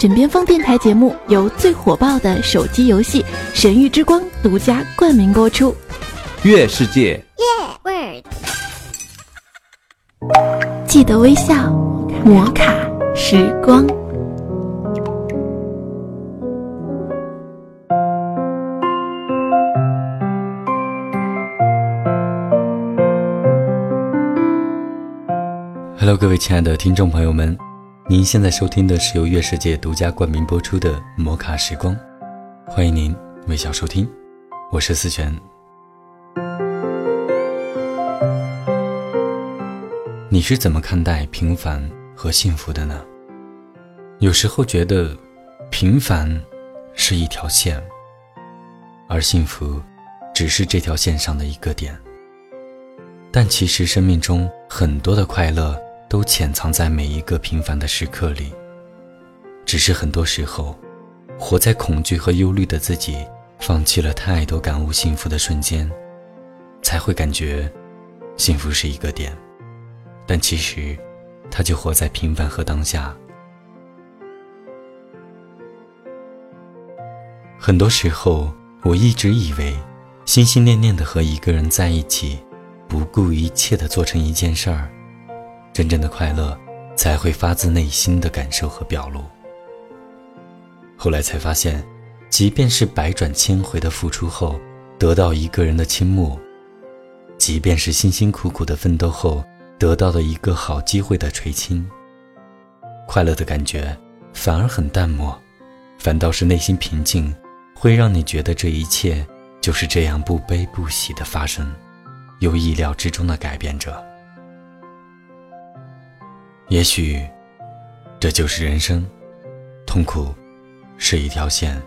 枕边风电台节目由最火爆的手机游戏《神域之光》独家冠名播出。月世界，记得微笑，摩卡时光。Hello，各位亲爱的听众朋友们，您现在收听的是由月世界独家冠名播出的《摩卡时光》，欢迎您微笑收听，我是思璇。你是怎么看待平凡和幸福的呢？有时候觉得平凡是一条线，而幸福只是这条线上的一个点。但其实生命中很多的快乐。都潜藏在每一个平凡的时刻里。只是很多时候，活在恐惧和忧虑的自己，放弃了太多感悟幸福的瞬间，才会感觉幸福是一个点。但其实，它就活在平凡和当下。很多时候，我一直以为，心心念念的和一个人在一起，不顾一切的做成一件事儿。真正的快乐，才会发自内心的感受和表露。后来才发现，即便是百转千回的付出后，得到一个人的倾慕；即便是辛辛苦苦的奋斗后，得到了一个好机会的垂青，快乐的感觉反而很淡漠，反倒是内心平静，会让你觉得这一切就是这样不悲不喜的发生，有意料之中的改变着。也许，这就是人生。痛苦是一条线，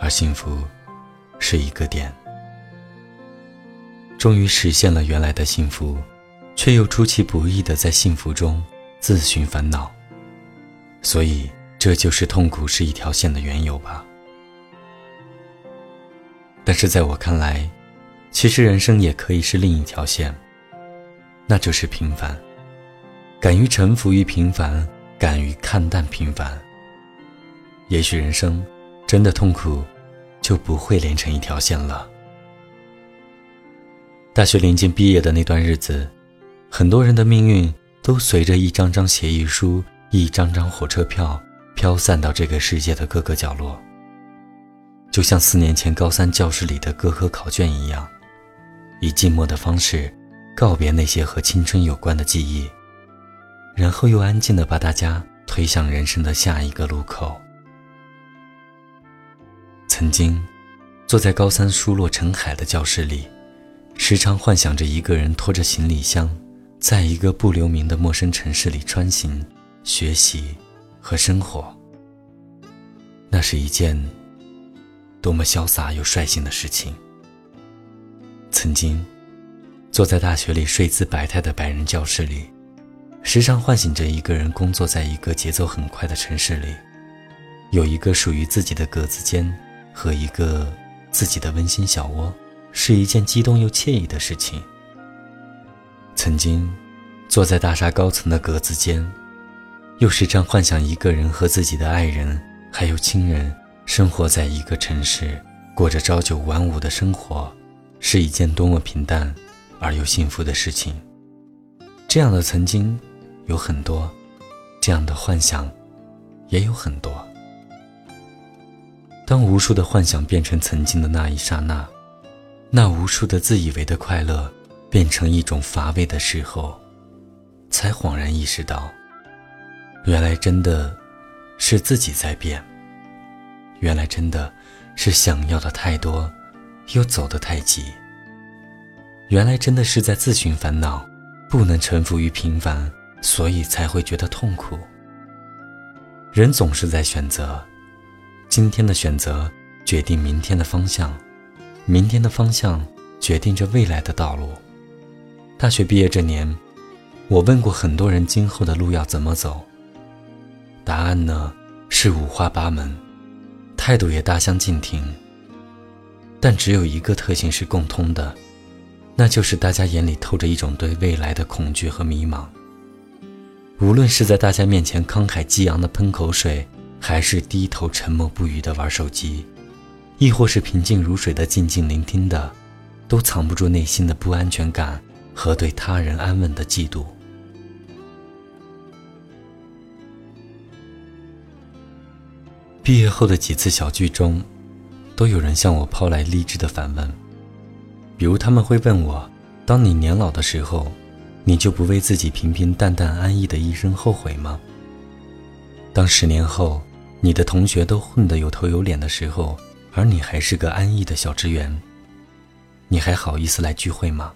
而幸福是一个点。终于实现了原来的幸福，却又出其不意的在幸福中自寻烦恼。所以，这就是痛苦是一条线的缘由吧。但是在我看来，其实人生也可以是另一条线，那就是平凡。敢于臣服于平凡，敢于看淡平凡。也许人生真的痛苦，就不会连成一条线了。大学临近毕业的那段日子，很多人的命运都随着一张张协议书、一张张火车票飘散到这个世界的各个角落，就像四年前高三教室里的各科考卷一样，以寂寞的方式告别那些和青春有关的记忆。然后又安静地把大家推向人生的下一个路口。曾经，坐在高三疏落成海的教室里，时常幻想着一个人拖着行李箱，在一个不留名的陌生城市里穿行、学习和生活。那是一件多么潇洒又率性的事情。曾经，坐在大学里睡姿百态的白人教室里。时常唤醒着一个人工作在一个节奏很快的城市里，有一个属于自己的格子间和一个自己的温馨小窝，是一件激动又惬意的事情。曾经坐在大厦高层的格子间，又时常幻想一个人和自己的爱人还有亲人生活在一个城市，过着朝九晚五的生活，是一件多么平淡而又幸福的事情。这样的曾经。有很多这样的幻想，也有很多。当无数的幻想变成曾经的那一刹那，那无数的自以为的快乐变成一种乏味的时候，才恍然意识到，原来真的是自己在变。原来真的是想要的太多，又走得太急。原来真的是在自寻烦恼，不能臣服于平凡。所以才会觉得痛苦。人总是在选择，今天的选择决定明天的方向，明天的方向决定着未来的道路。大学毕业这年，我问过很多人今后的路要怎么走，答案呢是五花八门，态度也大相径庭。但只有一个特性是共通的，那就是大家眼里透着一种对未来的恐惧和迷茫。无论是在大家面前慷慨激昂的喷口水，还是低头沉默不语的玩手机，亦或是平静如水的静静聆听的，都藏不住内心的不安全感和对他人安稳的嫉妒。毕业后的几次小聚中，都有人向我抛来励志的反问，比如他们会问我：“当你年老的时候，你就不为自己平平淡淡安逸的一生后悔吗？”当十年后，你的同学都混得有头有脸的时候，而你还是个安逸的小职员，你还好意思来聚会吗？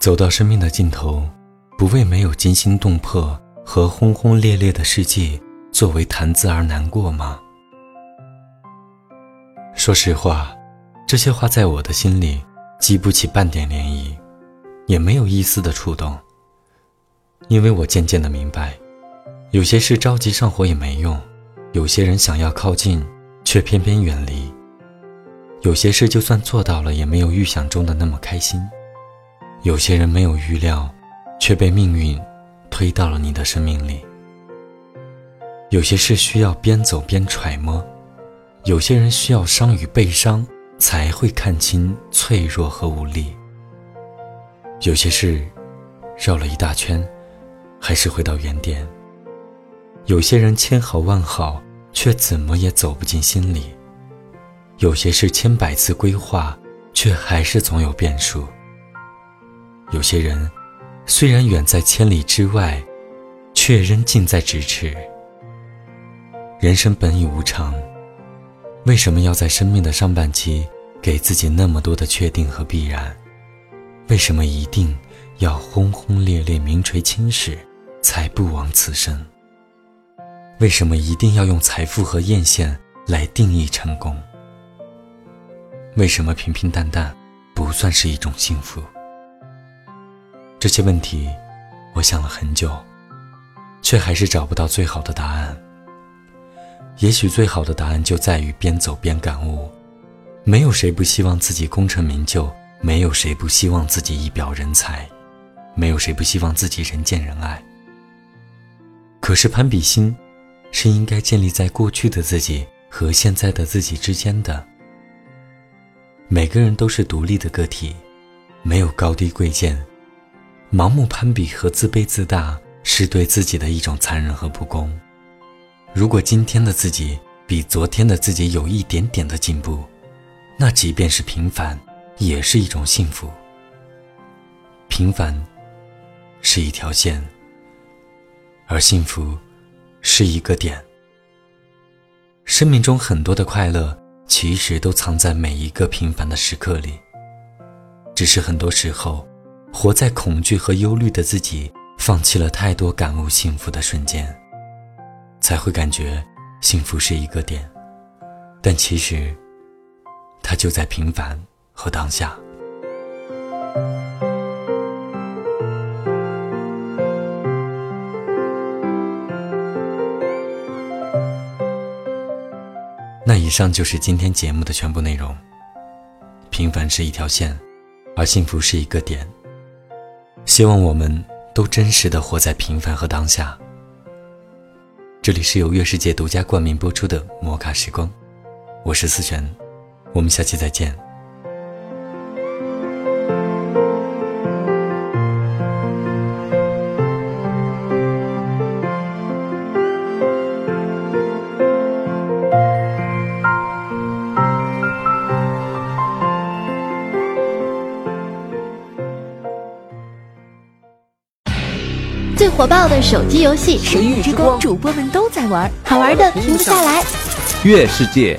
走到生命的尽头，不为没有惊心动魄和轰轰烈烈的世界作为谈资而难过吗？说实话，这些话在我的心里激不起半点涟漪，也没有一丝的触动，因为我渐渐的明白。有些事着急上火也没用，有些人想要靠近，却偏偏远离。有些事就算做到了，也没有预想中的那么开心。有些人没有预料，却被命运推到了你的生命里。有些事需要边走边揣摩，有些人需要伤与悲伤才会看清脆弱和无力。有些事绕了一大圈，还是回到原点。有些人千好万好，却怎么也走不进心里；有些事千百次规划，却还是总有变数；有些人虽然远在千里之外，却仍近在咫尺。人生本已无常，为什么要在生命的上半期给自己那么多的确定和必然？为什么一定要轰轰烈烈、名垂青史，才不枉此生？为什么一定要用财富和艳羡来定义成功？为什么平平淡淡不算是一种幸福？这些问题，我想了很久，却还是找不到最好的答案。也许最好的答案就在于边走边感悟。没有谁不希望自己功成名就，没有谁不希望自己一表人才，没有谁不希望自己人见人爱。可是攀比心。是应该建立在过去的自己和现在的自己之间的。每个人都是独立的个体，没有高低贵贱。盲目攀比和自卑自大是对自己的一种残忍和不公。如果今天的自己比昨天的自己有一点点的进步，那即便是平凡，也是一种幸福。平凡是一条线，而幸福。是一个点。生命中很多的快乐，其实都藏在每一个平凡的时刻里。只是很多时候，活在恐惧和忧虑的自己，放弃了太多感悟幸福的瞬间，才会感觉幸福是一个点。但其实，它就在平凡和当下。那以上就是今天节目的全部内容。平凡是一条线，而幸福是一个点。希望我们都真实的活在平凡和当下。这里是由月世界独家冠名播出的摩卡时光，我是思璇，我们下期再见。火爆的手机游戏《神域之光》，主播们都在玩，好玩的停不下来。月世界。